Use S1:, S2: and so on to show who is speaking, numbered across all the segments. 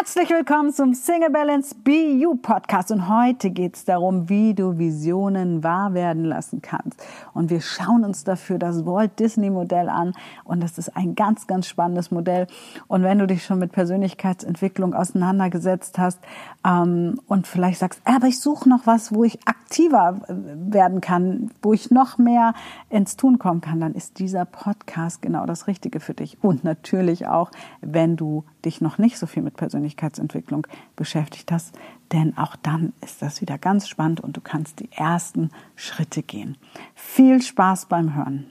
S1: Herzlich willkommen zum Single Balance You Podcast und heute geht es darum, wie du Visionen wahr werden lassen kannst. Und wir schauen uns dafür das Walt Disney Modell an und das ist ein ganz, ganz spannendes Modell. Und wenn du dich schon mit Persönlichkeitsentwicklung auseinandergesetzt hast ähm, und vielleicht sagst, aber ich suche noch was, wo ich aktiver äh, werden kann, wo ich noch mehr ins Tun kommen kann, dann ist dieser Podcast genau das Richtige für dich. Und natürlich auch, wenn du dich noch nicht so viel mit Persönlichkeitsentwicklung beschäftigt hast, denn auch dann ist das wieder ganz spannend und du kannst die ersten Schritte gehen. Viel Spaß beim Hören.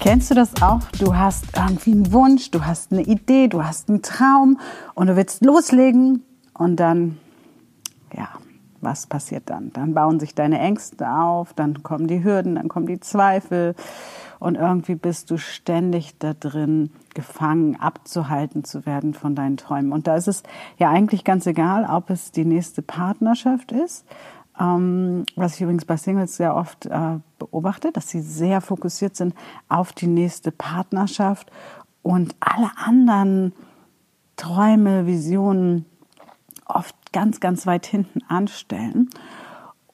S1: Kennst du das auch? Du hast irgendwie einen Wunsch, du hast eine Idee, du hast einen Traum und du willst loslegen und dann, ja, was passiert dann? Dann bauen sich deine Ängste auf, dann kommen die Hürden, dann kommen die Zweifel und irgendwie bist du ständig da drin gefangen, abzuhalten zu werden von deinen Träumen. Und da ist es ja eigentlich ganz egal, ob es die nächste Partnerschaft ist, ähm, was ich übrigens bei Singles sehr oft äh, beobachte, dass sie sehr fokussiert sind auf die nächste Partnerschaft und alle anderen Träume, Visionen oft ganz, ganz weit hinten anstellen.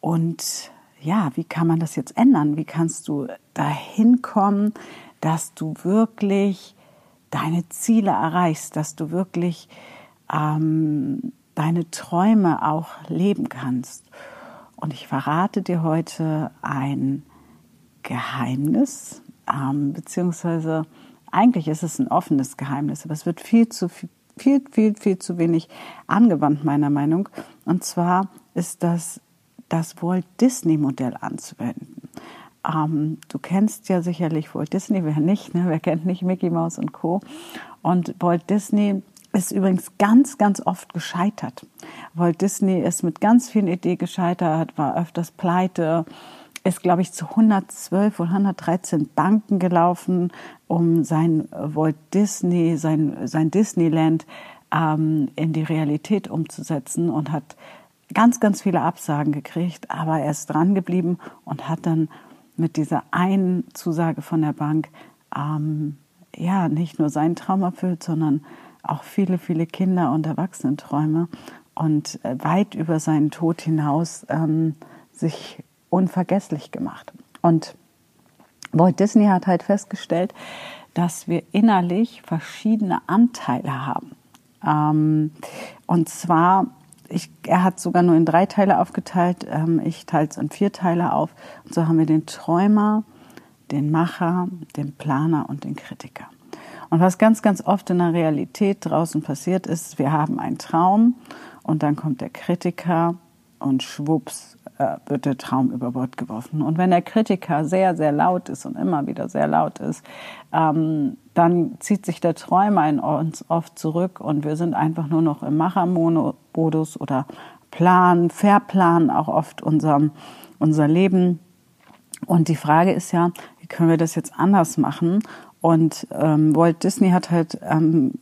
S1: Und ja, wie kann man das jetzt ändern? Wie kannst du dahin kommen, dass du wirklich deine Ziele erreichst, dass du wirklich ähm, deine Träume auch leben kannst? Und ich verrate dir heute ein Geheimnis, ähm, beziehungsweise eigentlich ist es ein offenes Geheimnis, aber es wird viel zu viel, viel, viel, viel zu wenig angewandt, meiner Meinung. Und zwar ist das das Walt Disney Modell anzuwenden. Ähm, du kennst ja sicherlich Walt Disney, wer nicht, ne? wer kennt nicht Mickey Mouse und Co. Und Walt Disney ist übrigens ganz, ganz oft gescheitert. Walt Disney ist mit ganz vielen Ideen gescheitert, war öfters pleite, ist, glaube ich, zu 112 oder 113 Banken gelaufen, um sein Walt Disney, sein, sein Disneyland ähm, in die Realität umzusetzen und hat ganz, ganz viele Absagen gekriegt, aber er ist dran geblieben und hat dann mit dieser einen Zusage von der Bank ähm, ja nicht nur seinen Traum erfüllt, sondern auch viele, viele Kinder- und Erwachsenenträume und äh, weit über seinen Tod hinaus ähm, sich unvergesslich gemacht. Und Walt Disney hat halt festgestellt, dass wir innerlich verschiedene Anteile haben. Ähm, und zwar ich, er hat sogar nur in drei Teile aufgeteilt. Ähm, ich teile es in vier Teile auf. Und so haben wir den Träumer, den Macher, den Planer und den Kritiker. Und was ganz, ganz oft in der Realität draußen passiert ist, wir haben einen Traum und dann kommt der Kritiker und schwupps äh, wird der Traum über Bord geworfen. Und wenn der Kritiker sehr, sehr laut ist und immer wieder sehr laut ist, ähm, dann zieht sich der Träumer in uns oft zurück und wir sind einfach nur noch im Machermodus oder planen, verplanen auch oft unser, unser Leben. Und die Frage ist ja, wie können wir das jetzt anders machen? Und ähm, Walt Disney hat halt ähm,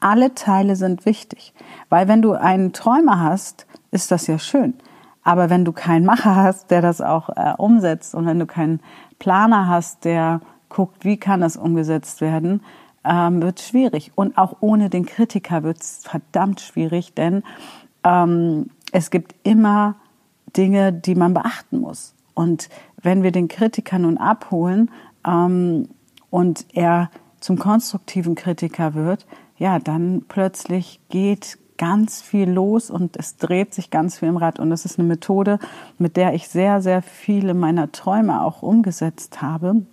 S1: alle Teile sind wichtig. Weil wenn du einen Träumer hast, ist das ja schön. Aber wenn du keinen Macher hast, der das auch äh, umsetzt und wenn du keinen Planer hast, der guckt, wie kann das umgesetzt werden, ähm, wird schwierig. Und auch ohne den Kritiker wird es verdammt schwierig, denn ähm, es gibt immer Dinge, die man beachten muss. Und wenn wir den Kritiker nun abholen ähm, und er zum konstruktiven Kritiker wird, ja, dann plötzlich geht ganz viel los und es dreht sich ganz viel im Rad. Und das ist eine Methode, mit der ich sehr, sehr viele meiner Träume auch umgesetzt habe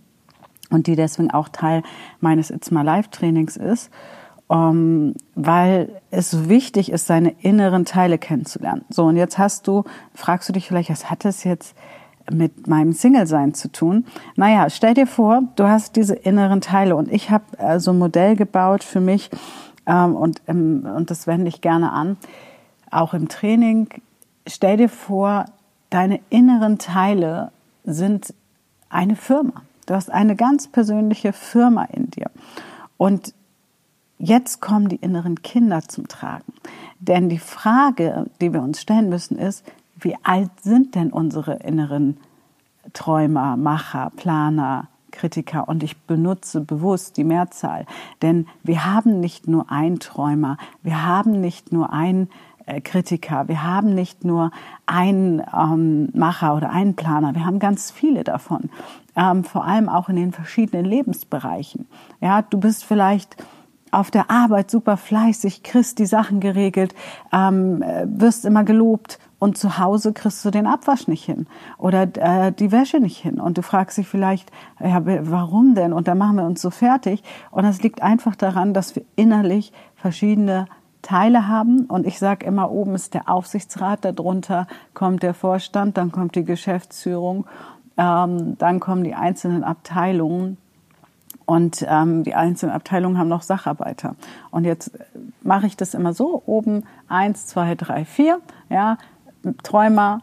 S1: und die deswegen auch Teil meines It's My Life Trainings ist, ähm, weil es wichtig ist, seine inneren Teile kennenzulernen. So, und jetzt hast du, fragst du dich vielleicht, was hat das jetzt mit meinem Single-Sein zu tun? Naja, stell dir vor, du hast diese inneren Teile und ich habe äh, so ein Modell gebaut für mich, ähm, und, ähm, und das wende ich gerne an, auch im Training. Stell dir vor, deine inneren Teile sind eine Firma. Du hast eine ganz persönliche Firma in dir. Und jetzt kommen die inneren Kinder zum Tragen. Denn die Frage, die wir uns stellen müssen, ist, wie alt sind denn unsere inneren Träumer, Macher, Planer, Kritiker und ich benutze bewusst die Mehrzahl, denn wir haben nicht nur einen Träumer, wir haben nicht nur einen Kritiker, wir haben nicht nur einen ähm, Macher oder einen Planer, wir haben ganz viele davon, ähm, vor allem auch in den verschiedenen Lebensbereichen. Ja, du bist vielleicht auf der Arbeit super fleißig, kriegst die Sachen geregelt, ähm, äh, wirst immer gelobt und zu Hause kriegst du den Abwasch nicht hin oder äh, die Wäsche nicht hin und du fragst dich vielleicht, ja, warum denn? Und dann machen wir uns so fertig und das liegt einfach daran, dass wir innerlich verschiedene Teile haben und ich sage immer, oben ist der Aufsichtsrat, darunter kommt der Vorstand, dann kommt die Geschäftsführung, ähm, dann kommen die einzelnen Abteilungen und ähm, die einzelnen Abteilungen haben noch Sacharbeiter. Und jetzt mache ich das immer so, oben eins, zwei, drei, vier, ja, Träumer,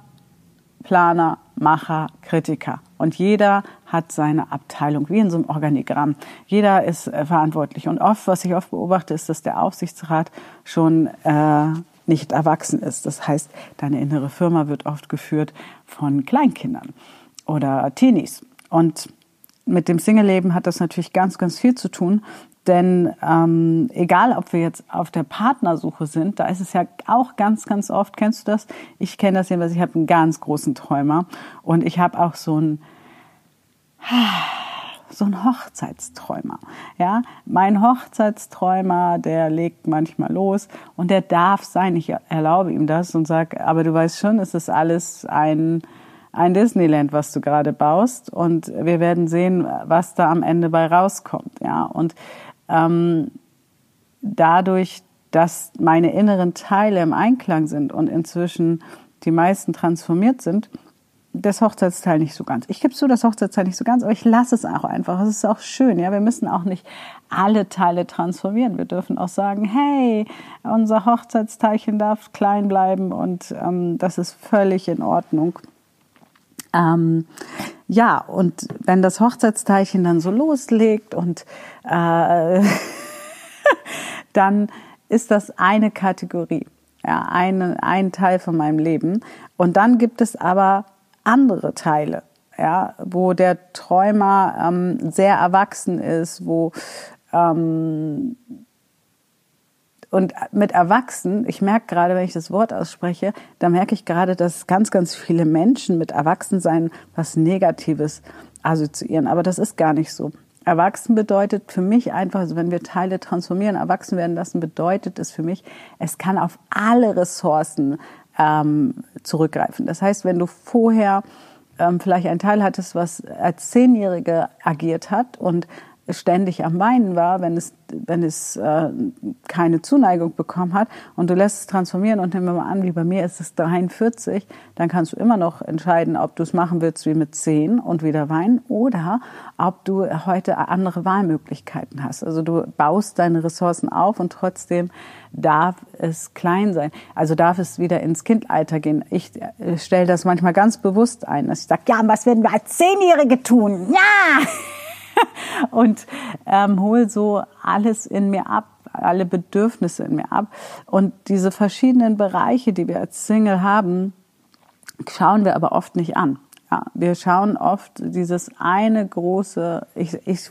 S1: Planer, Macher, Kritiker. Und jeder hat seine Abteilung, wie in so einem Organigramm. Jeder ist äh, verantwortlich. Und oft, was ich oft beobachte, ist, dass der Aufsichtsrat schon äh, nicht erwachsen ist. Das heißt, deine innere Firma wird oft geführt von Kleinkindern oder Teenies. Und mit dem Single-Leben hat das natürlich ganz, ganz viel zu tun, denn ähm, egal, ob wir jetzt auf der Partnersuche sind, da ist es ja auch ganz, ganz oft, kennst du das? Ich kenne das jedenfalls, ich habe einen ganz großen Träumer und ich habe auch so einen, so einen Hochzeitsträumer. Ja, mein Hochzeitsträumer, der legt manchmal los und der darf sein. Ich erlaube ihm das und sage, aber du weißt schon, es ist alles ein ein Disneyland, was du gerade baust, und wir werden sehen, was da am Ende bei rauskommt. Ja, und ähm, dadurch, dass meine inneren Teile im Einklang sind und inzwischen die meisten transformiert sind, das Hochzeitsteil nicht so ganz. Ich gebe zu, das Hochzeitsteil nicht so ganz, aber ich lasse es auch einfach. Es ist auch schön. Ja, wir müssen auch nicht alle Teile transformieren. Wir dürfen auch sagen, hey, unser Hochzeitsteilchen darf klein bleiben und ähm, das ist völlig in Ordnung. Ähm, ja, und wenn das Hochzeitsteilchen dann so loslegt und äh, dann ist das eine Kategorie, ja, eine, ein Teil von meinem Leben. Und dann gibt es aber andere Teile, ja, wo der Träumer ähm, sehr erwachsen ist, wo ähm, und mit Erwachsenen, ich merke gerade, wenn ich das Wort ausspreche, da merke ich gerade, dass ganz, ganz viele Menschen mit Erwachsensein was Negatives assoziieren. Aber das ist gar nicht so. Erwachsen bedeutet für mich einfach, also wenn wir Teile transformieren, erwachsen werden lassen, bedeutet es für mich, es kann auf alle Ressourcen ähm, zurückgreifen. Das heißt, wenn du vorher ähm, vielleicht einen Teil hattest, was als Zehnjährige agiert hat und ständig am Weinen war, wenn es, wenn es äh, keine Zuneigung bekommen hat und du lässt es transformieren und wir mal an, wie bei mir ist es 43, dann kannst du immer noch entscheiden, ob du es machen willst wie mit 10 und wieder weinen oder ob du heute andere Wahlmöglichkeiten hast. Also du baust deine Ressourcen auf und trotzdem darf es klein sein. Also darf es wieder ins Kindalter gehen. Ich äh, stelle das manchmal ganz bewusst ein, dass ich sage, ja, was werden wir als Zehnjährige tun? Ja! und ähm, hol so alles in mir ab, alle Bedürfnisse in mir ab. Und diese verschiedenen Bereiche, die wir als Single haben, schauen wir aber oft nicht an. Ja, wir schauen oft dieses eine große, ich, ich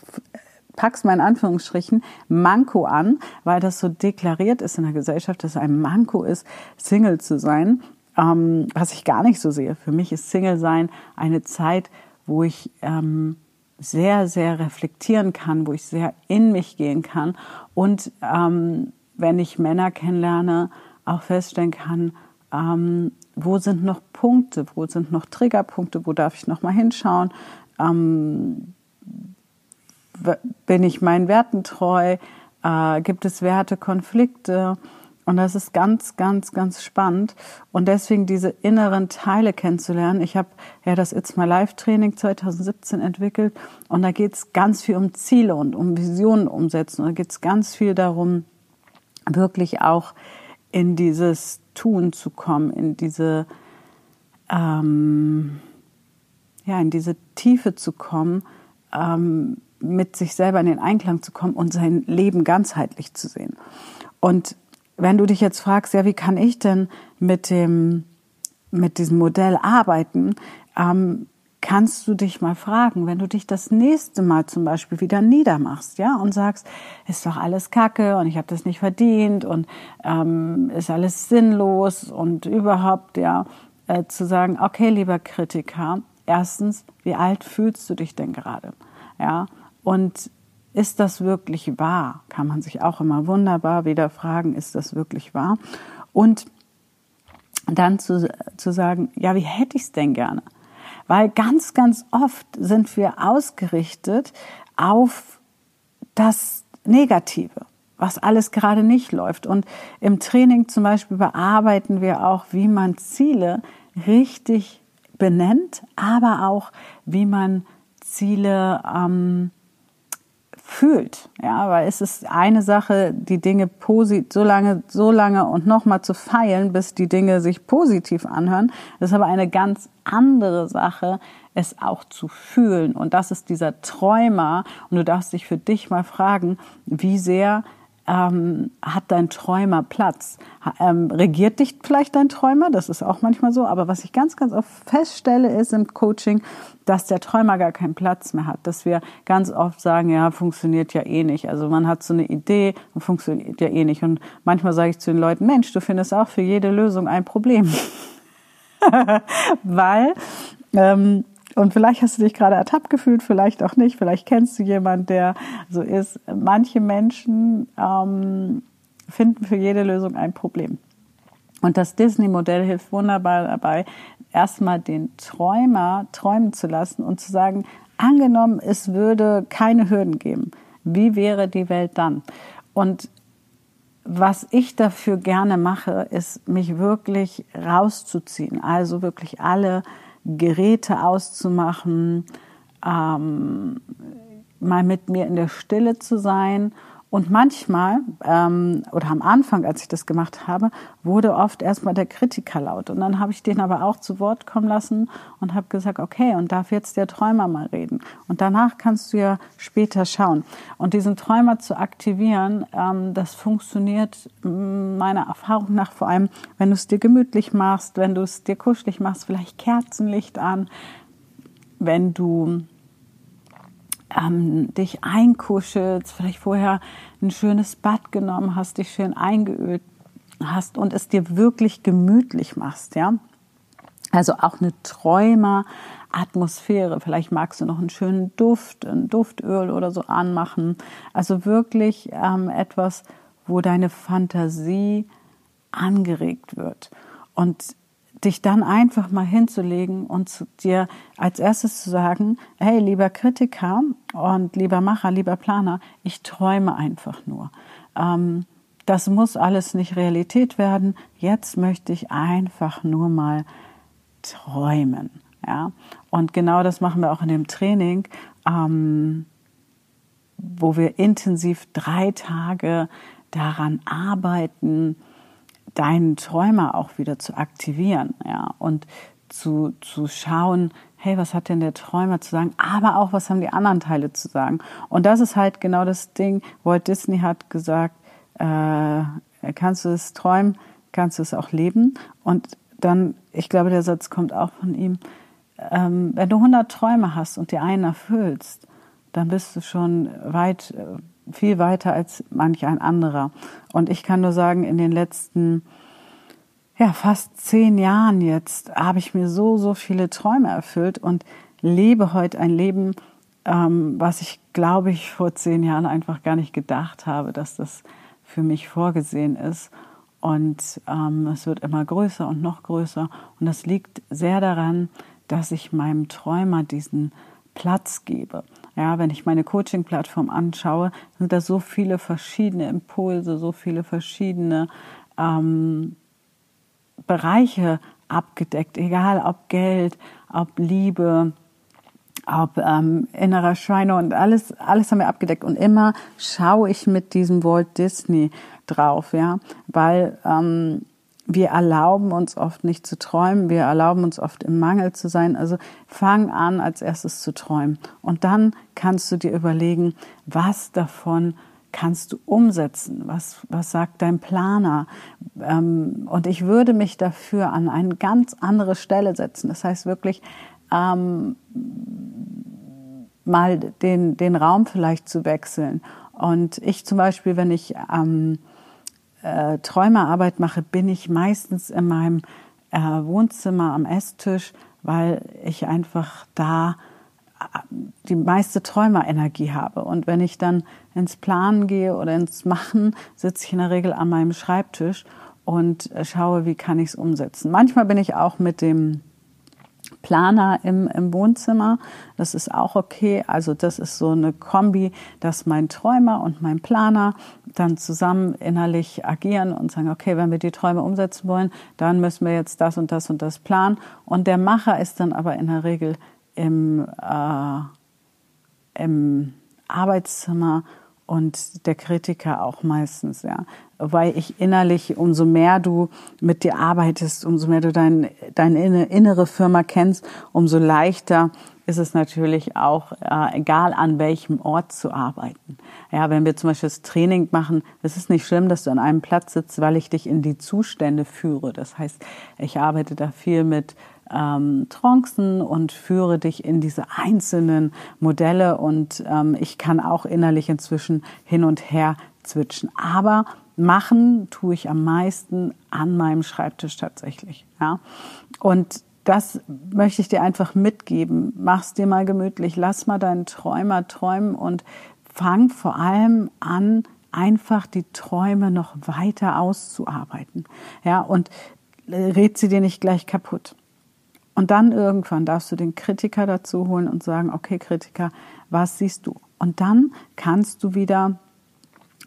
S1: pack's mal in Anführungsstrichen, Manko an, weil das so deklariert ist in der Gesellschaft, dass ein Manko ist, Single zu sein, ähm, was ich gar nicht so sehe. Für mich ist Single sein eine Zeit, wo ich ähm, sehr, sehr reflektieren kann, wo ich sehr in mich gehen kann und ähm, wenn ich Männer kennenlerne, auch feststellen kann, ähm, wo sind noch Punkte, wo sind noch Triggerpunkte, wo darf ich noch mal hinschauen, ähm, bin ich meinen Werten treu, äh, gibt es Wertekonflikte, und das ist ganz, ganz, ganz spannend. Und deswegen diese inneren Teile kennenzulernen. Ich habe ja das It's My Life Training 2017 entwickelt. Und da geht es ganz viel um Ziele und um Visionen umsetzen. Und da geht es ganz viel darum, wirklich auch in dieses Tun zu kommen, in diese, ähm, ja, in diese Tiefe zu kommen, ähm, mit sich selber in den Einklang zu kommen und sein Leben ganzheitlich zu sehen. Und wenn du dich jetzt fragst, ja, wie kann ich denn mit dem, mit diesem Modell arbeiten, ähm, kannst du dich mal fragen, wenn du dich das nächste Mal zum Beispiel wieder niedermachst, ja, und sagst, ist doch alles Kacke und ich habe das nicht verdient und ähm, ist alles sinnlos und überhaupt, ja, äh, zu sagen, okay, lieber Kritiker, erstens, wie alt fühlst du dich denn gerade, ja, und ist das wirklich wahr? Kann man sich auch immer wunderbar wieder fragen, ist das wirklich wahr? Und dann zu, zu sagen, ja, wie hätte ich es denn gerne? Weil ganz, ganz oft sind wir ausgerichtet auf das Negative, was alles gerade nicht läuft. Und im Training zum Beispiel bearbeiten wir auch, wie man Ziele richtig benennt, aber auch, wie man Ziele ähm, fühlt. Ja, weil es ist eine Sache, die Dinge posit so lange, so lange und nochmal zu feilen, bis die Dinge sich positiv anhören. Das ist aber eine ganz andere Sache, es auch zu fühlen. Und das ist dieser Träumer. Und du darfst dich für dich mal fragen, wie sehr ähm, hat dein Träumer Platz? Ähm, regiert dich vielleicht dein Träumer? Das ist auch manchmal so. Aber was ich ganz, ganz oft feststelle, ist im Coaching, dass der Träumer gar keinen Platz mehr hat. Dass wir ganz oft sagen, ja, funktioniert ja eh nicht. Also man hat so eine Idee und funktioniert ja eh nicht. Und manchmal sage ich zu den Leuten, Mensch, du findest auch für jede Lösung ein Problem. Weil ähm, und vielleicht hast du dich gerade ertappt gefühlt, vielleicht auch nicht. Vielleicht kennst du jemanden, der so ist. Manche Menschen ähm, finden für jede Lösung ein Problem. Und das Disney-Modell hilft wunderbar dabei, erstmal den Träumer träumen zu lassen und zu sagen, angenommen, es würde keine Hürden geben. Wie wäre die Welt dann? Und was ich dafür gerne mache, ist, mich wirklich rauszuziehen. Also wirklich alle Geräte auszumachen, ähm, mal mit mir in der Stille zu sein. Und manchmal, ähm, oder am Anfang, als ich das gemacht habe, wurde oft erstmal der Kritiker laut. Und dann habe ich den aber auch zu Wort kommen lassen und habe gesagt, okay, und darf jetzt der Träumer mal reden. Und danach kannst du ja später schauen. Und diesen Träumer zu aktivieren, ähm, das funktioniert meiner Erfahrung nach vor allem, wenn du es dir gemütlich machst, wenn du es dir kuschelig machst, vielleicht Kerzenlicht an, wenn du ähm, dich einkuschelst, vielleicht vorher ein schönes Bad genommen hast, dich schön eingeölt hast und es dir wirklich gemütlich machst, ja. Also auch eine Träumeratmosphäre. Vielleicht magst du noch einen schönen Duft, ein Duftöl oder so anmachen. Also wirklich ähm, etwas, wo deine Fantasie angeregt wird. Und dich dann einfach mal hinzulegen und zu dir als erstes zu sagen, hey, lieber Kritiker und lieber Macher, lieber Planer, ich träume einfach nur. Ähm, das muss alles nicht Realität werden. Jetzt möchte ich einfach nur mal träumen. Ja? Und genau das machen wir auch in dem Training, ähm, wo wir intensiv drei Tage daran arbeiten, deinen Träumer auch wieder zu aktivieren, ja, und zu, zu schauen, hey, was hat denn der Träumer zu sagen, aber auch, was haben die anderen Teile zu sagen. Und das ist halt genau das Ding, Walt Disney hat gesagt, äh, kannst du es träumen, kannst du es auch leben. Und dann, ich glaube, der Satz kommt auch von ihm, ähm, wenn du 100 Träume hast und dir einen erfüllst, dann bist du schon weit äh, viel weiter als manch ein anderer. Und ich kann nur sagen, in den letzten ja, fast zehn Jahren jetzt habe ich mir so, so viele Träume erfüllt und lebe heute ein Leben, ähm, was ich, glaube ich, vor zehn Jahren einfach gar nicht gedacht habe, dass das für mich vorgesehen ist. Und ähm, es wird immer größer und noch größer. Und das liegt sehr daran, dass ich meinem Träumer diesen Platz gebe. Ja, wenn ich meine Coaching-Plattform anschaue, sind da so viele verschiedene Impulse, so viele verschiedene ähm, Bereiche abgedeckt, egal ob Geld, ob Liebe, ob ähm, innerer Schweine und alles, alles haben wir abgedeckt. Und immer schaue ich mit diesem Walt Disney drauf, ja, weil ähm, wir erlauben uns oft nicht zu träumen, wir erlauben uns oft im Mangel zu sein. Also fang an, als erstes zu träumen. Und dann kannst du dir überlegen, was davon kannst du umsetzen? Was, was sagt dein Planer? Ähm, und ich würde mich dafür an eine ganz andere Stelle setzen. Das heißt wirklich ähm, mal den, den Raum vielleicht zu wechseln. Und ich zum Beispiel, wenn ich ähm, äh, Träumerarbeit mache, bin ich meistens in meinem äh, Wohnzimmer am Esstisch, weil ich einfach da äh, die meiste Träumerenergie habe. Und wenn ich dann ins Planen gehe oder ins Machen, sitze ich in der Regel an meinem Schreibtisch und schaue, wie kann ich es umsetzen. Manchmal bin ich auch mit dem Planer im, im Wohnzimmer. Das ist auch okay. Also das ist so eine Kombi, dass mein Träumer und mein Planer dann zusammen innerlich agieren und sagen, okay, wenn wir die Träume umsetzen wollen, dann müssen wir jetzt das und das und das planen. Und der Macher ist dann aber in der Regel im, äh, im Arbeitszimmer und der Kritiker auch meistens, ja. Weil ich innerlich, umso mehr du mit dir arbeitest, umso mehr du dein, deine innere Firma kennst, umso leichter ist es natürlich auch, äh, egal an welchem Ort zu arbeiten. Ja, wenn wir zum Beispiel das Training machen, es ist nicht schlimm, dass du an einem Platz sitzt, weil ich dich in die Zustände führe. Das heißt, ich arbeite da viel mit ähm, Trancen und führe dich in diese einzelnen Modelle und ähm, ich kann auch innerlich inzwischen hin und her switchen. Aber machen tue ich am meisten an meinem Schreibtisch tatsächlich. Ja? Und das möchte ich dir einfach mitgeben. Mach's dir mal gemütlich, lass mal deinen Träumer träumen und fang vor allem an, einfach die Träume noch weiter auszuarbeiten. Ja, und red sie dir nicht gleich kaputt. Und dann irgendwann darfst du den Kritiker dazu holen und sagen, okay, Kritiker, was siehst du? Und dann kannst du wieder,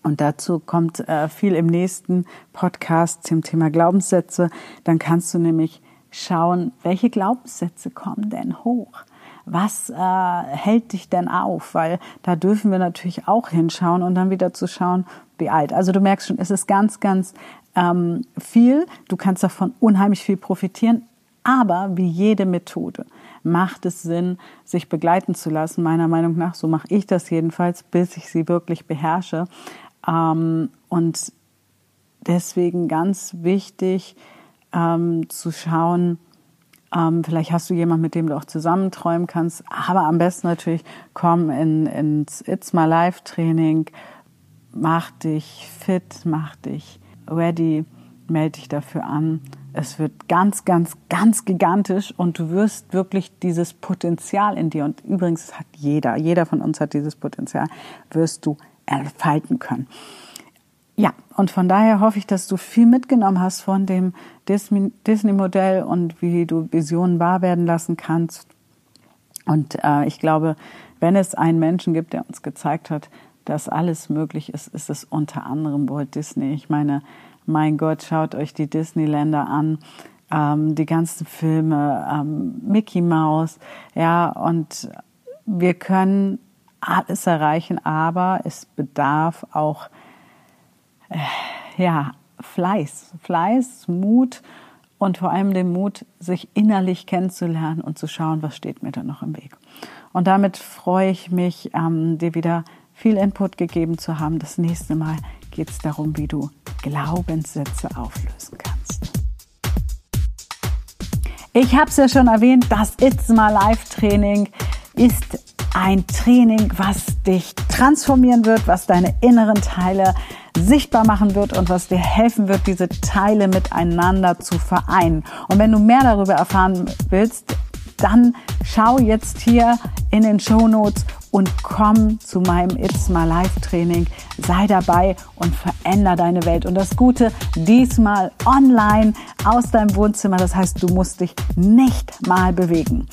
S1: und dazu kommt äh, viel im nächsten Podcast zum Thema Glaubenssätze, dann kannst du nämlich schauen, welche Glaubenssätze kommen denn hoch? Was äh, hält dich denn auf? Weil da dürfen wir natürlich auch hinschauen und dann wieder zu schauen, wie alt. Also du merkst schon, es ist ganz, ganz ähm, viel. Du kannst davon unheimlich viel profitieren. Aber wie jede Methode macht es Sinn, sich begleiten zu lassen. Meiner Meinung nach, so mache ich das jedenfalls, bis ich sie wirklich beherrsche. Ähm, und deswegen ganz wichtig ähm, zu schauen, ähm, vielleicht hast du jemanden, mit dem du auch zusammen träumen kannst, aber am besten natürlich komm in, ins It's My Life Training, mach dich fit, mach dich ready, melde dich dafür an es wird ganz, ganz, ganz gigantisch und du wirst wirklich dieses Potenzial in dir, und übrigens hat jeder, jeder von uns hat dieses Potenzial, wirst du entfalten können. Ja, und von daher hoffe ich, dass du viel mitgenommen hast von dem Disney-Modell und wie du Visionen wahr werden lassen kannst. Und äh, ich glaube, wenn es einen Menschen gibt, der uns gezeigt hat, dass alles möglich ist, ist es unter anderem Walt Disney. Ich meine, mein Gott, schaut euch die Disneyländer an, ähm, die ganzen Filme, ähm, Mickey Mouse, ja, und wir können alles erreichen, aber es bedarf auch, äh, ja, Fleiß, Fleiß, Mut und vor allem den Mut, sich innerlich kennenzulernen und zu schauen, was steht mir da noch im Weg. Und damit freue ich mich, ähm, dir wieder viel Input gegeben zu haben. Das nächste Mal geht es darum, wie du Glaubenssätze auflösen kannst. Ich habe es ja schon erwähnt, das It's My Life Training ist ein Training, was dich transformieren wird, was deine inneren Teile sichtbar machen wird und was dir helfen wird, diese Teile miteinander zu vereinen. Und wenn du mehr darüber erfahren willst, dann schau jetzt hier in den Show Notes und komm zu meinem It's My Life Training. Sei dabei und veränder deine Welt. Und das Gute, diesmal online aus deinem Wohnzimmer. Das heißt, du musst dich nicht mal bewegen.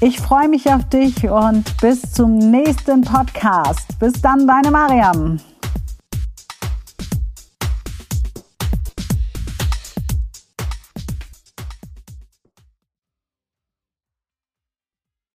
S1: Ich freue mich auf dich und bis zum nächsten Podcast. Bis dann, deine Mariam.